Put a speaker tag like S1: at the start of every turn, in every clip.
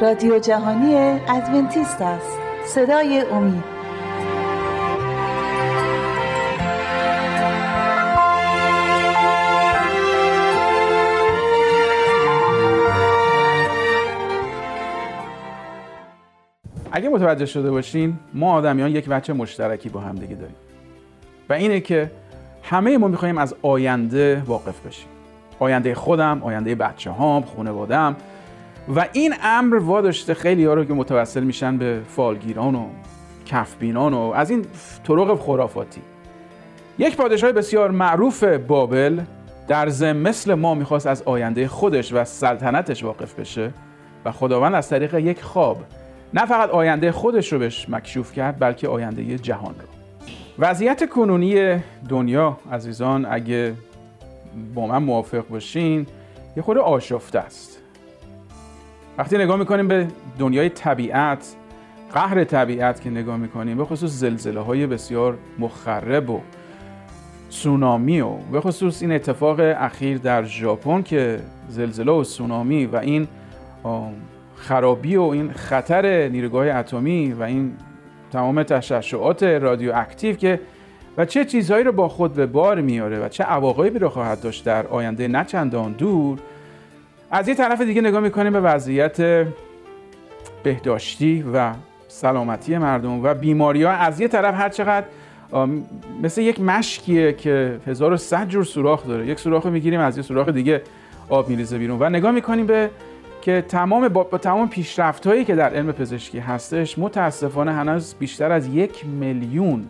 S1: رادیو جهانی ادونتیست است. صدای امید.
S2: اگه متوجه شده باشین ما آدمیان یک بچه مشترکی با هم دیگه داریم. و اینه که همه ما می‌خوایم از آینده واقف بشیم. آینده خودم آینده بچه هام و این امر واداشته خیلی ها رو که متوسل میشن به فالگیران و کفبینان و از این طرق خرافاتی. یک پادشاه بسیار معروف بابل در زم مثل ما می‌خواست از آینده خودش و سلطنتش واقف بشه و خداوند از طریق یک خواب نه فقط آینده خودش رو بهش مکشوف کرد بلکه آینده جهان رو. وضعیت کنونی دنیا عزیزان اگه با من موافق باشین یه خود آشفته است. وقتی نگاه می‌کنیم به دنیای طبیعت قهر طبیعت که نگاه می‌کنیم به خصوص زلزله های بسیار مخرب و سونامی و به خصوص این اتفاق اخیر در ژاپن که زلزله و سونامی و این خرابی و این خطر نیروگاه اتمی و این تمام تشعشعات رادیواکتیو که و چه چیزهایی رو با خود به بار میاره و چه عواقبی رو خواهد داشت در آینده نه چندان دور از یه طرف دیگه نگاه می‌کنیم به وضعیت بهداشتی و سلامتی مردم و بیماری ها. از یه طرف هر چقدر مثل یک مشکیه که 1100 جور سوراخ داره. یک سوراخ می‌گیریم از یه سوراخ دیگه آب میریزه بیرون. و نگاه می‌کنیم به که تمام با, تمام پیشرفت هایی که در علم پزشکی هستش متاسفانه هنوز بیشتر از یک میلیون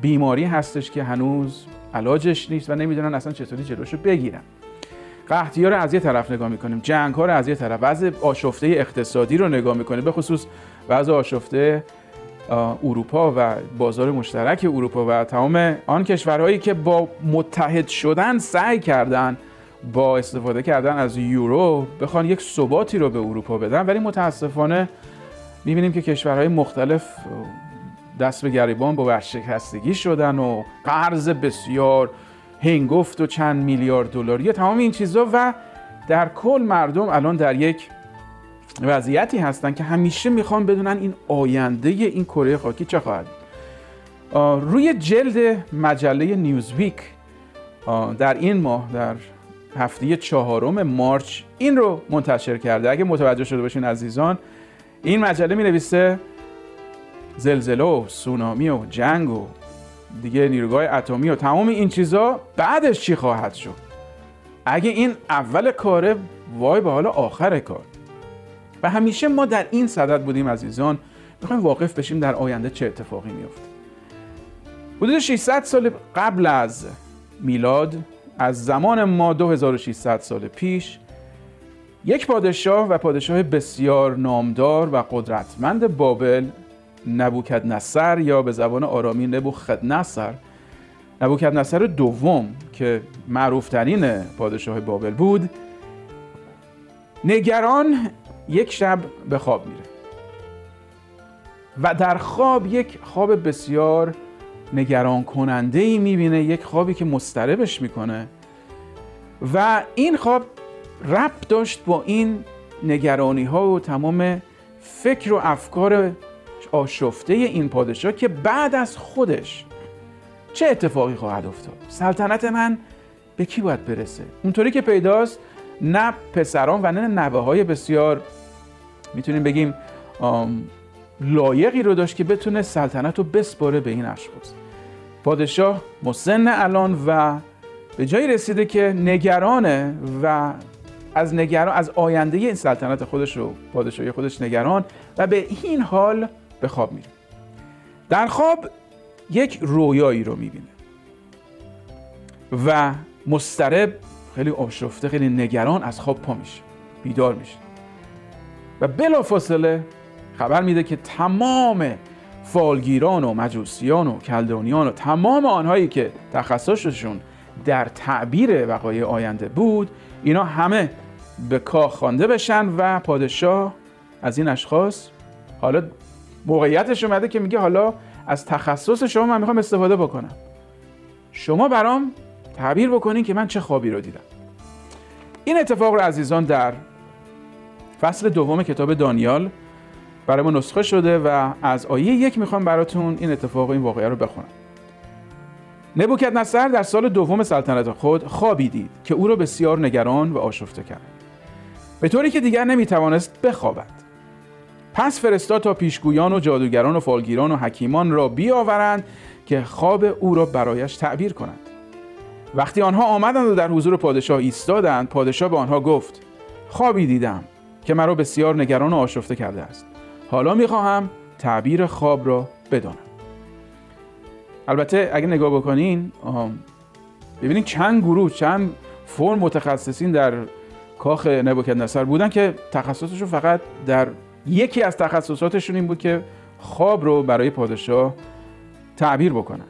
S2: بیماری هستش که هنوز علاجش نیست و نمی‌دونن اصلا چطوری جلوشو بگیرن. قحطی رو از یه طرف نگاه می‌کنیم جنگ ها رو از یه طرف. وضع آشفته اقتصادی رو نگاه می‌کنیم به خصوص وضع آشفته اروپا و بازار مشترک اروپا و تمام آن کشورهایی که با متحد شدن سعی کردن با استفاده کردن از یورو بخوان یک ثباتی رو به اروپا بدن. ولی متاسفانه می‌بینیم که کشورهای مختلف دست به گریبان با ورشکستگی شدن و قرض بسیار هنگفت و چند میلیارد دلاری تمام این چیزا و در کل مردم الان در یک وضعیتی هستن که همیشه می‌خوان بدونن این آینده این کره خاکی چه خواهد روی جلد مجله نیوزویک در این ماه در هفته چهارم مارچ این رو منتشر کرده. اگه متوجه شده باشین عزیزان این مجله می نویسه زلزله و سونامی و جنگ و دیگه نیروگاه اتمی و تمام این چیزا بعدش چی خواهد شد؟ اگه این اول کاره وای به حال آخر کار. و همیشه ما در این صدد بودیم عزیزان. می‌خوایم واقف بشیم در آینده چه اتفاقی میفته حدود 600 سال قبل از میلاد از زمان ما 2600 سال پیش یک پادشاه و پادشاه بسیار نامدار و قدرتمند بابل نبوکد نصر یا به زبان آرامی نبوخد نصر نبوکد نصر دوم که معروفترین پادشاه بابل بود نگران یک شب به خواب میره. و در خواب یک خواب بسیار نگران کننده ای می‌بینه یک خوابی که مستربش می‌کنه. و این خواب رب داشت با این نگرانی ها و تمام فکر و افکار آشفته این پادشاه که بعد از خودش چه اتفاقی خواهد افتاد؟ سلطنت من به کی باید برسه؟ اونطوری که پیداست نه پسران و نه نوه های بسیار می‌تونیم بگیم لایقی رو داشت که بتونه سلطنت رو بسپاره به این اشخاص. پادشاه مسن الان و به جایی رسیده که نگرانه و از نگران از آینده این سلطنت خودش رو پادشاهی خودش نگران و به این حال به خواب میره. در خواب یک رویایی رو می‌بینه. و مسترب خیلی آشفته خیلی نگران از خواب پا میشه بیدار میشه. و بلا فاصله خبر میده که تمام فالگیران و مجوسیان و کلدونیان و تمام آنهایی که تخصصشون در تعبیر وقایع آینده بود اینا همه به کاخ خوانده بشن و پادشاه از این اشخاص حالا موقعیتش اومده که میگه حالا از تخصص شما من می‌خوام استفاده بکنم. شما برام تعبیر بکنین که من چه خوابی رو دیدم. این اتفاق رو عزیزان در فصل دوم کتاب دانیال برای ما نسخه شده و از آیه یک می‌خوام براتون این اتفاق و این واقعه رو بخونم. نبوکدنصر در سال دوم سلطنت خود خوابی دید که او را بسیار نگران و آشفته کرد. به طوری که دیگر نمی‌توانست بخوابد. پس فرستاد تا پیشگویان و جادوگران و فالگیران و حکیمان را بیاورند که خواب او را برایش تعبیر کنند. وقتی آنها آمدند و در حضور پادشاه ایستادند پادشاه به آنها گفت خوابی دیدم که مرا بسیار نگران و آشفته کرده است. حالا می‌خواهم تعبیر خواب را بدانم. البته اگه نگاه بکنین ببینید چند گروه چند فرم متخصصین در کاخ نبوکدنصر بودن که تخصصشون فقط در یکی از تخصصاتشون این بود که خواب رو برای پادشاه تعبیر بکنن.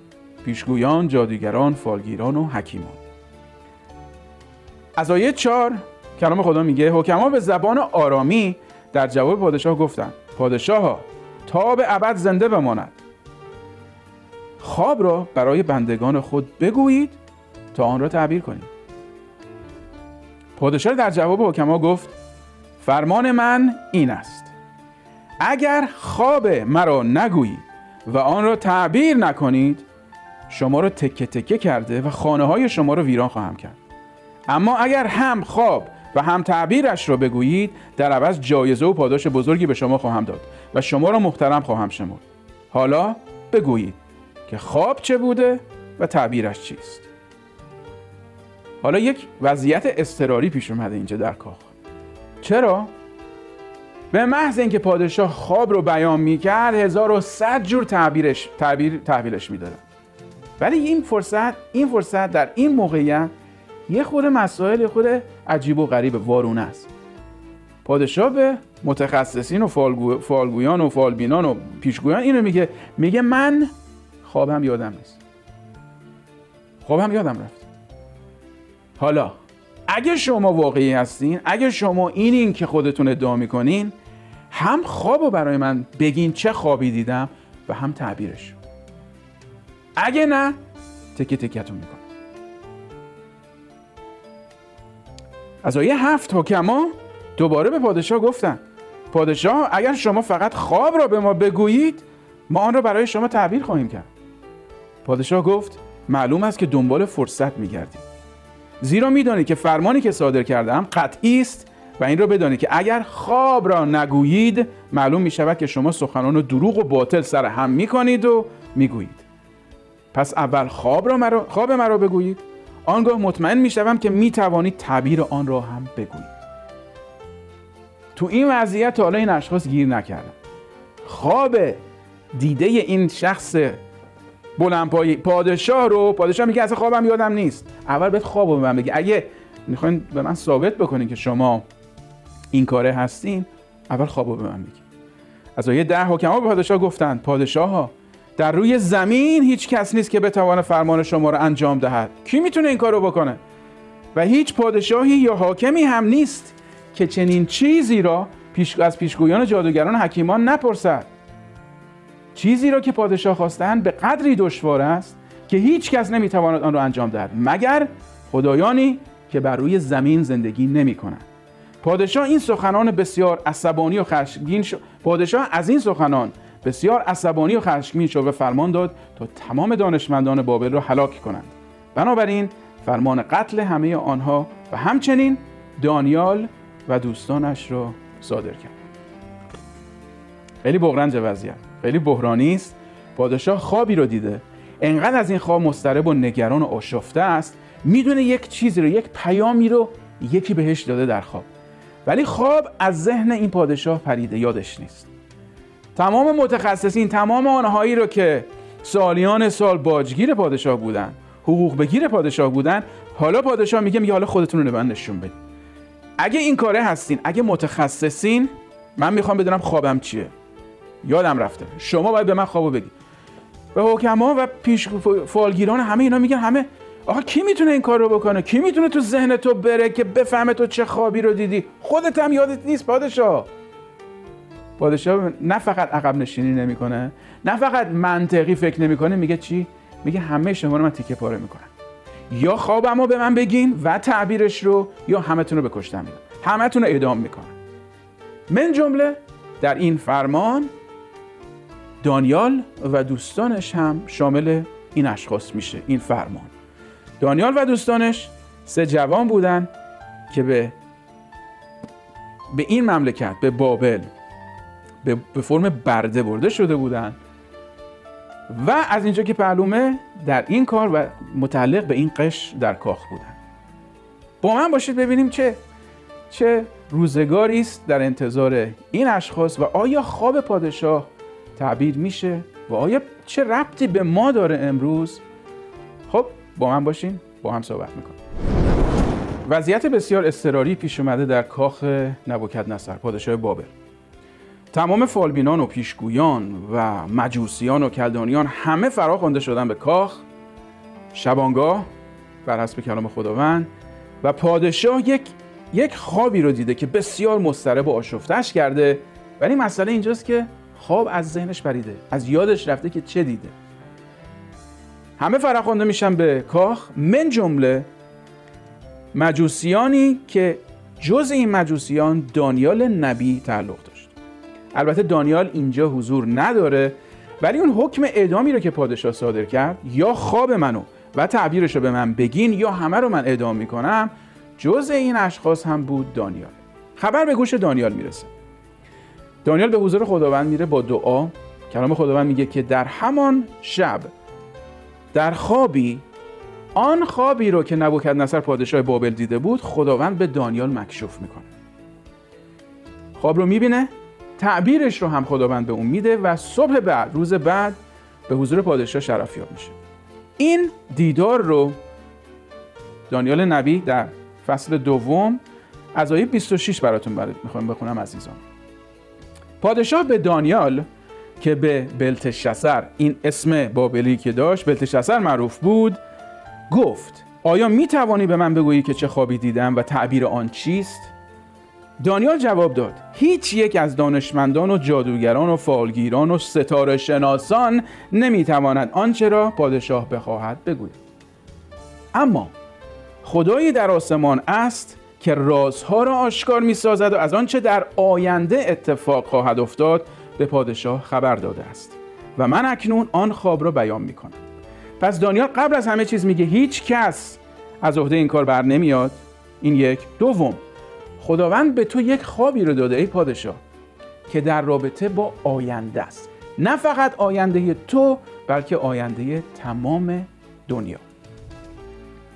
S2: پیشگویان، جادوگران، فالگیران و حکیمان. از آیه 4 کلام خدا میگه حکما به زبان آرامی در جواب پادشاه گفتند پادشاه ها تا به ابد زنده بماند. خواب را برای بندگان خود بگویید تا آن را تعبیر کنید. پادشاه در جواب حکما گفت فرمان من این است. اگر خواب مرا نگویید و آن را تعبیر نکنید شما را تکه تکه کرده و خانه های شما را ویران خواهم کرد. اما اگر هم خواب و هم تعبیرش را بگویید در عوض جایزه و پاداش بزرگی به شما خواهم داد و شما را محترم خواهم شمرد. حالا بگویید که خواب چه بوده و تعبیرش چیست. حالا یک وضعیت استراری پیش اومده اینجا در کاخ. چرا؟ به محض اینکه پادشاه خواب رو بیان می‌کرد 1100 جور تعبیرش تعبیر تحویلش می‌دادن ولی این فرصت این فرصت در این موقعیت یه خود مسائل خود عجیب و غریب وارونه است. پادشاه به متخصصین و فالگو، فالگویان و فالبینان و پیشگویان اینو میگه میگه من خوابم یادم نیست. خوابم یادم رفت. حالا اگه شما واقعی هستین اگه شما این که خودتون ادعا می‌کنین هم خوابو برای من بگین چه خوابی دیدم و هم تعبیرش. اگه نه تکه تکتون می‌کنم. از آیه هفت حکما دوباره به پادشاه گفتن پادشاه اگر شما فقط خواب را به ما بگویید ما آن را برای شما تعبیر خواهیم کرد. پادشاه گفت معلوم است که دنبال فرصت میگردید زیرا می‌دانید که فرمانی که صادر کردم قطعی است و این را بدانید که اگر خواب را نگویید معلوم می شود که شما سخنان دروغ و باطل سر هم می کنید و می گویید پس اول خواب را مرا خواب مرا بگویید. آنگاه مطمئن می شوم که می توانید تعبیر آن را هم بگویید. تو این وضعیت حالا این اشخاص گیر نکردن. خواب دیده این شخص بلندپایی پادشاه رو پادشاه میگه اصلا خوابم یادم نیست. اول بهت خواب رو به من بگی. اگه می‌خواین به من ثابت بکنین که شما این کاره هستین اول خواب رو به من بگی از آیه ده حکما به پادشاه گفتند پادشاه ها در روی زمین هیچ کس نیست که بتواند فرمان شما را انجام دهد. کی می‌تونه این کارو بکنه؟ و هیچ پادشاهی یا حاکمی هم نیست که چنین چیزی را پیش از پیشگویان جادوگران حکیمان نپرسد. چیزی را که پادشاه خواستند به قدری دشوار است که هیچ کس نمی‌تواند آن را انجام دهد مگر خدایانی که بر روی زمین زندگی نمی کنند پادشاه این سخنان بسیار عصبانی و خشمگین شد. پادشاه از این سخنان بسیار عصبانی و خشمگین شد و فرمان داد تا تمام دانشمندان بابل را هلاک کنند. بنابراین فرمان قتل همه آنها و همچنین دانیال و دوستانش را صادر کرد. خیلی بغرنج وضعیت. خیلی بحرانی است. پادشاه خوابی رو دیده. انقدر از این خواب مضطرب و نگران و آشفته است. می‌دونه یک چیزی رو یک پیامی رو یکی بهش داده در خواب. ولی خواب از ذهن این پادشاه پریده یادش نیست. تمام متخصصین تمام آنهایی رو که سالیان سال باجگیر پادشاه بودن حقوق بگیر پادشاه بودن حالا پادشاه میگه میگه حالا خودتون رو من نشون بدید اگه این کاره هستین اگه متخصصین من می‌خوام بدونم خوابم چیه. یادم رفته. شما باید به من خوابو بگید به حکما و پیش فالگیران همه اینا میگن همه آقا کی می‌تونه این کار رو بکنه؟ کی می‌تونه تو ذهن تو بره که بفهمه تو چه خوابی رو دیدی؟ خودت هم یادت نیست پادشاه. پادشاه نه فقط عقب نشینی نمی‌کنه نه فقط منطقی فکر نمی‌کنه میگه چی؟ میگه همه شما رو من تیکه پاره می‌کنم. یا خوابم رو به من بگین و تعبیرش رو یا همتون رو به کشتن میدم. همتون رو اعدام می‌کنم. من جمله در این فرمان دانیال و دوستانش هم شامل این اشخاص میشه این فرمان. دانیال و دوستانش سه جوان بودن که به به این مملکت به بابل به, به فرم برده برده شده بودن. و از اینجا که معلومه در این کار و متعلق به این قش در کاخ بودن. با من باشید ببینیم چه چه روزگاری است در انتظار این اشخاص و آیا خواب پادشاه تعبیر میشه و آیا چه ربطی به ما داره امروز با من باشین با هم صحبت می‌کنم وضعیت بسیار اضطراری پیش اومده در کاخ نبوکد نصر پادشاه بابل. تمام فالبینان و پیشگویان و مجوسیان و کلدانیان همه فرا خوانده شدن به کاخ. شبانگاه بر حسب کلام خداوند و پادشاه یک یک خوابی رو دیده که بسیار مضطرب و آشفتش کرده. ولی مسئله اینجاست که خواب از ذهنش پریده از یادش رفته که چه دیده. همه فراخوانده میشن به کاخ. من جمله مجوسیانی که جز این مجوسیان دانیال نبی تعلق داشت. البته دانیال اینجا حضور نداره ولی اون حکم اعدامی رو که پادشاه صادر کرد یا خواب منو و تعبیرش رو به من بگین یا همه رو من اعدام می‌کنم جز این اشخاص هم بود دانیال. خبر به گوش دانیال می‌رسه. دانیال به حضور خداوند میره با دعا. کلام خداوند میگه که در همان شب در خوابی آن خوابی رو که نصر پادشاه بابل دیده بود خداوند به دانیال مکشوف می‌کنه. خواب رو می‌بینه تعبیرش رو هم خداوند به اون میده و صبح بعد روز بعد به حضور پادشاه شرفیاب میشه. این دیدار رو دانیال نبی در فصل دوم از آیه 26 براتون برات می‌خوایم بخونم عزیزان. پادشاه به دانیال که به بلتشسر این اسم بابلی که داشت بلتشسر معروف بود گفت آیا می توانی به من بگویی که چه خوابی دیدم و تعبیر آن چیست؟ دانیال جواب داد هیچ یک از دانشمندان و جادوگران و فالگیران و ستاره شناسان نمی‌تواند آنچه را پادشاه بخواهد بگوید اما خدایی در آسمان است که رازها را آشکار می سازد و از آنچه در آینده اتفاق خواهد افتاد به پادشاه خبر داده است و من اکنون آن خواب را بیان می کنم پس دانیال قبل از همه چیز میگه هیچ کس از عهده این کار بر نمیاد. این یک. دوم خداوند به تو یک خوابی رو داده ای پادشاه که در رابطه با آینده است. نه فقط آینده تو بلکه آینده تمام دنیا.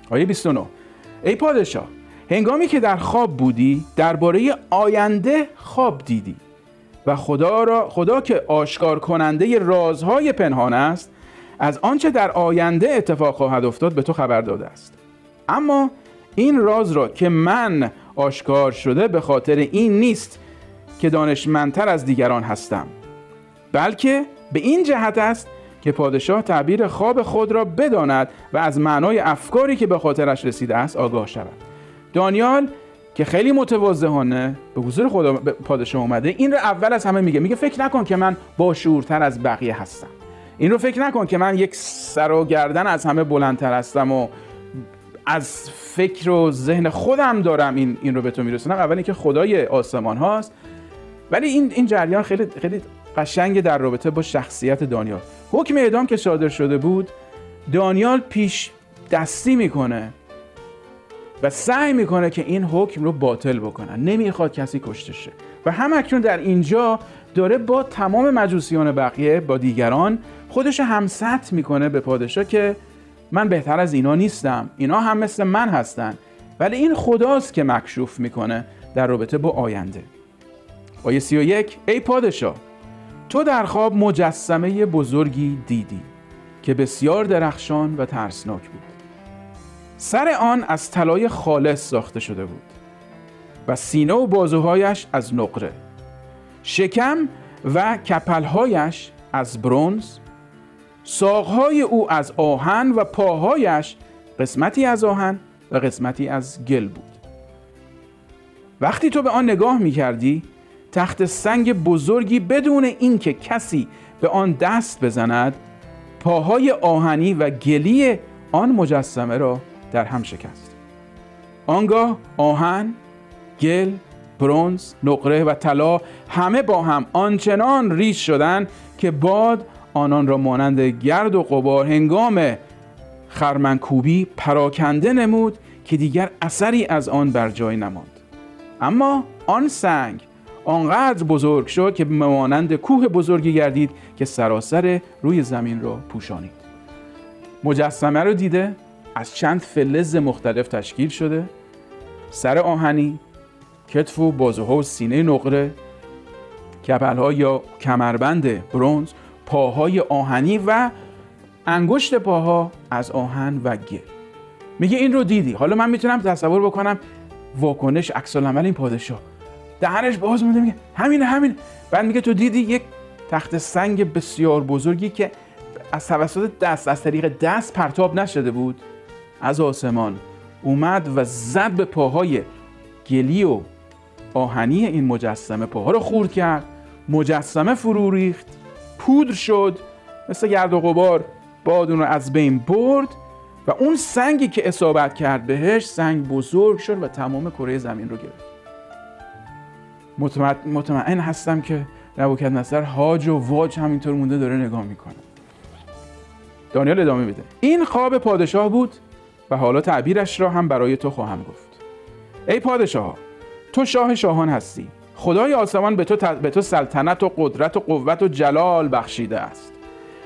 S2: آیه 29 ای پادشاه هنگامی که در خواب بودی درباره آینده خواب دیدی. و خدا را خدا که آشکار کننده رازهای پنهان است از آنچه در آینده اتفاق خواهد افتاد به تو خبر داده است. اما این راز را که من آشکار شده به خاطر این نیست که دانشمندتر از دیگران هستم بلکه به این جهت است که پادشاه تعبیر خواب خود را بداند و از معنای افکاری که به خاطرش رسیده است آگاه شود. دانیال که خیلی متواضعانه به حضور خدا پادشاه اومده. این رو اول از همه میگه. میگه فکر نکن که من با شعورتر از بقیه هستم. این رو فکر نکن که من یک سر و گردن از همه بلندتر هستم و از فکر و ذهن خودم دارم این, این رو به تو میرسونم. اول اینکه خدای آسمان هاست. ولی این این جریان خیلی خیلی قشنگ در رابطه با شخصیت دانیال. حکم اعدام که صادر شده بود دانیال پیش دستی می‌کنه. و سعی می‌کنه که این حکم رو باطل بکنن نمی‌خواد کسی کشته شه. و هم اکنون در اینجا داره با تمام مجوسیان بقیه با دیگران خودش همسط می‌کنه به پادشاه که من بهتر از اینا نیستم. اینا هم مثل من هستن. ولی این خداست که مکشوف می‌کنه در رابطه با آینده. آیه 31 ای پادشاه تو در خواب مجسمه بزرگی دیدی که بسیار درخشان و ترسناک بود. سر آن از طلای خالص ساخته شده بود و سینه و بازوهایش از نقره شکم و کپلهایش از برونز ساقهای او از آهن و پاهایش قسمتی از آهن و قسمتی از گل بود. وقتی تو به آن نگاه می کردی تخت سنگ بزرگی بدون اینکه کسی به آن دست بزند پاهای آهنی و گلی آن مجسمه را در هم شکست. آنگاه آهن، گل برونز نقره و طلا همه با هم آنچنان ریش شدند که باد آنان را مانند گرد و غبار هنگام خرمنکوبی پراکنده نمود که دیگر اثری از آن بر جای نماند. اما آن سنگ آنقدر بزرگ شد که مانند کوه بزرگی گردید که سراسر روی زمین را پوشانید. مجسمه رو دیده؟ از چند فلز مختلف تشکیل شده. سر آهنی کتف و بازوها و سینه نقره کپلها یا کمربند برونز پاهای آهنی و انگشت پاها از آهن و گل. میگه این رو دیدی. حالا من می‌تونم تصور بکنم واکنش عکس العمل این پادشاه. دهنش باز مونده میگه همین همین بعد میگه تو دیدی یک تخت سنگ بسیار بزرگی که از توسط دست از طریق دست پرتاب نشده بود؟ از آسمان اومد و زد به پاهای گلی و آهنی این مجسمه پاها رو خورد کرد. مجسمه فرو ریخت پودر شد مثل گرد و غبار باد اون رو از بین برد و اون سنگی که اصابت کرد بهش سنگ بزرگ شد و تمام کره زمین رو گرفت. مطمئن هستم که نصر هاج و واج همینطور مونده داره نگاه می‌کنه. دانیال ادامه میده. این خواب پادشاه بود و حالا تعبیرش را هم برای تو خواهم گفت. ای پادشاه تو شاه شاهان هستی. خدای آسمان به تو, به تو سلطنت و قدرت و قوت و جلال بخشیده است.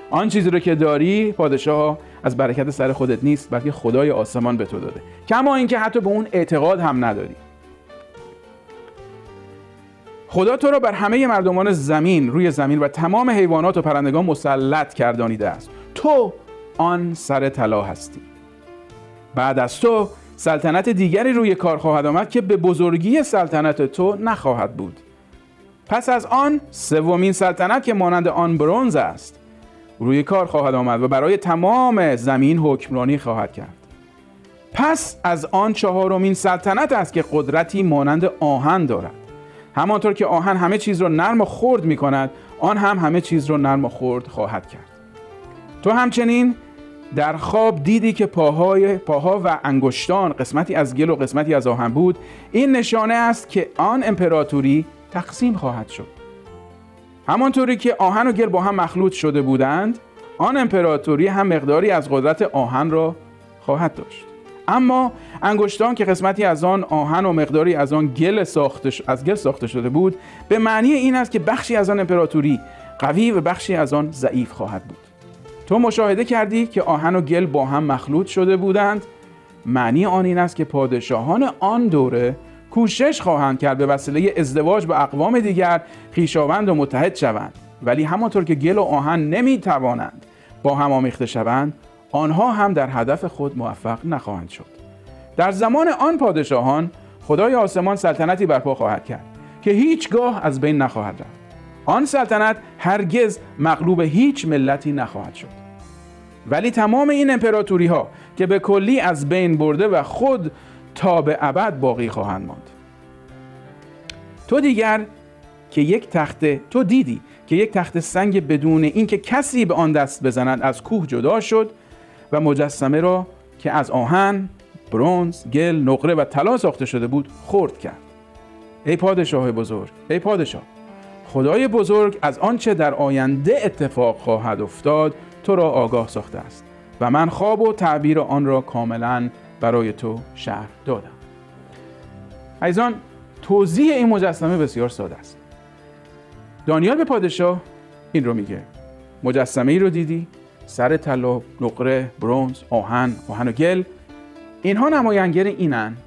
S2: آن چیزی رو که داری پادشاه از برکت سر خودت نیست بلکه خدای آسمان به تو داده. کما اینکه حتی به اون اعتقاد هم نداری. خدا تو را بر همه مردمان زمین روی زمین و تمام حیوانات و پرندگان مسلط کردانیده است. تو آن سر طلا هستی. بعد از تو سلطنت دیگری روی کار خواهد آمد که به بزرگی سلطنت تو نخواهد بود. پس از آن سومین سلطنت که مانند آن برونز است روی کار خواهد آمد و برای تمام زمین حکمرانی خواهد کرد. پس از آن چهارمین سلطنت است که قدرتی مانند آهن دارد. همانطور که آهن همه چیز را نرم و خرد می کند آن هم همه چیز را نرم و خرد خواهد کرد. تو همچنین در خواب دیدی که پاهای پاها و انگشتان قسمتی از گل و قسمتی از آهن بود. این نشانه است که آن امپراتوری تقسیم خواهد شد. همانطوری که آهن و گل با هم مخلوط شده بودند آن امپراتوری هم مقداری از قدرت آهن را خواهد داشت. اما انگشتان که قسمتی از آن آهن و مقداری از آن گل ساخته از گل ساخته شده بود به معنی این است که بخشی از آن امپراتوری قوی و بخشی از آن ضعیف خواهد بود. تو مشاهده کردی که آهن و گل با هم مخلوط شده بودند. معنی آن این است که پادشاهان آن دوره کوشش خواهند کرد به وسیله ازدواج با اقوام دیگر خیشاوند و متحد شوند. ولی همانطور که گل و آهن نمی توانند با هم آمیخته شوند آنها هم در هدف خود موفق نخواهند شد. در زمان آن پادشاهان خدای آسمان سلطنتی برپا خواهد کرد که هیچگاه از بین نخواهد رفت. آن سلطنت هرگز مغلوب هیچ ملتی نخواهد شد. ولی تمام این امپراتوری ها که به کلی از بین برده و خود تا به ابد باقی خواهند ماند. تو دیگر که یک تخت تو دیدی که یک تخت سنگ بدون اینکه کسی به آن دست بزند از کوه جدا شد و مجسمه را که از آهن، برونز، گل، نقره و طلا ساخته شده بود خرد کرد. ای پادشاه بزرگ ای پادشاه خدای بزرگ از آنچه در آینده اتفاق خواهد افتاد تو را آگاه ساخته است و من خواب و تعبیر آن را کاملا برای تو شهر دادم. ایزان توضیح این مجسمه بسیار ساده است. دانیال به پادشاه این رو میگه. مجسمه ای رو دیدی؟ سر طلا نقره برونز آهن آهن و گل. اینها نماینگر اینن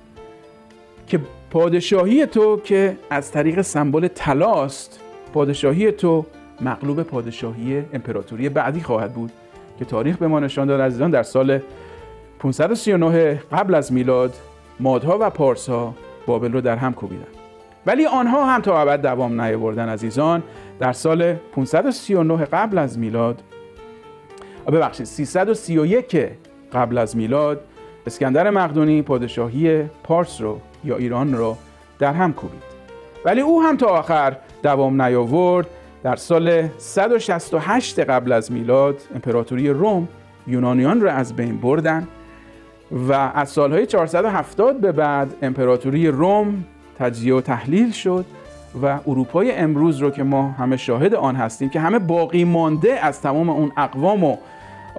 S2: که پادشاهی تو که از طریق سمبل طلاست پادشاهی تو مغلوب پادشاهی امپراتوری بعدی خواهد بود که تاریخ به ما نشان داد عزیزان در سال 539 قبل از میلاد مادها و پارسها بابل رو در هم کوبیدن. ولی آنها هم تا ابد دوام نیاوردن عزیزان. در سال 539 قبل از میلاد ببخشید 331 قبل از میلاد اسکندر مقدونی پادشاهی پارس رو یا ایران رو در هم کوبید. ولی او هم تا آخر دوام نیاورد. در سال 168 قبل از میلاد امپراتوری روم یونانیان را از بین بردن و از سالهای 470 به بعد امپراتوری روم تجزیه و تحلیل شد و اروپای امروز رو که ما همه شاهد آن هستیم که همه باقی مانده از تمام اون اقوام و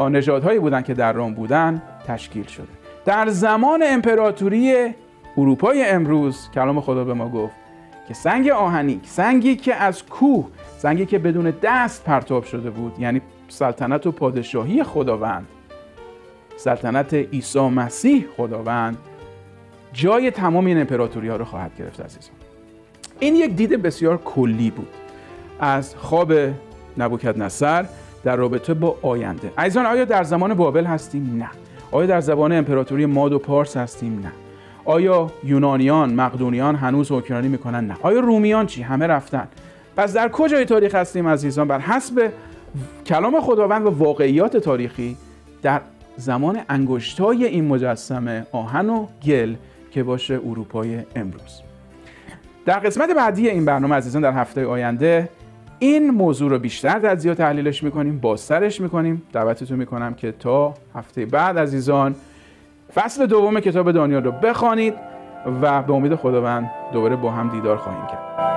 S2: نژادهایی بودن که در روم بودن تشکیل شده. در زمان امپراتوری اروپای امروز کلام خدا به ما گفت که سنگ آهنی سنگی که از کوه سنگی که بدون دست پرتاب شده بود یعنی سلطنت و پادشاهی خداوند. سلطنت عیسی مسیح خداوند جای تمام این امپراتوری ها رو خواهد گرفت عزیزان. این یک دید بسیار کلی بود. از خواب نبوکت نصر در رابطه با آینده. عزیزان آیا در زمان بابل هستیم؟ نه. آیا در زبان امپراتوری ماد و پارس هستیم؟ نه. آیا یونانیان، مقدونیان هنوز حکمرانی می‌کنن؟ نه آیا رومیان چی؟ همه رفتن پس در کجای تاریخ هستیم عزیزان؟ بر حسب کلام خداوند و واقعیات تاریخی در زمان انگشتای این مجسمه آهن و گل که باشه اروپای امروز در قسمت بعدی این برنامه عزیزان در هفته آینده این موضوع رو بیشتر تجزیه و تحلیلش می‌کنیم بازترش می‌کنیم دعوتتون می‌کنم که تا هفته بعد عزیزان فصل دوم کتاب دانیال رو بخوانید و به امید خداوند دوباره با هم دیدار خواهیم کرد.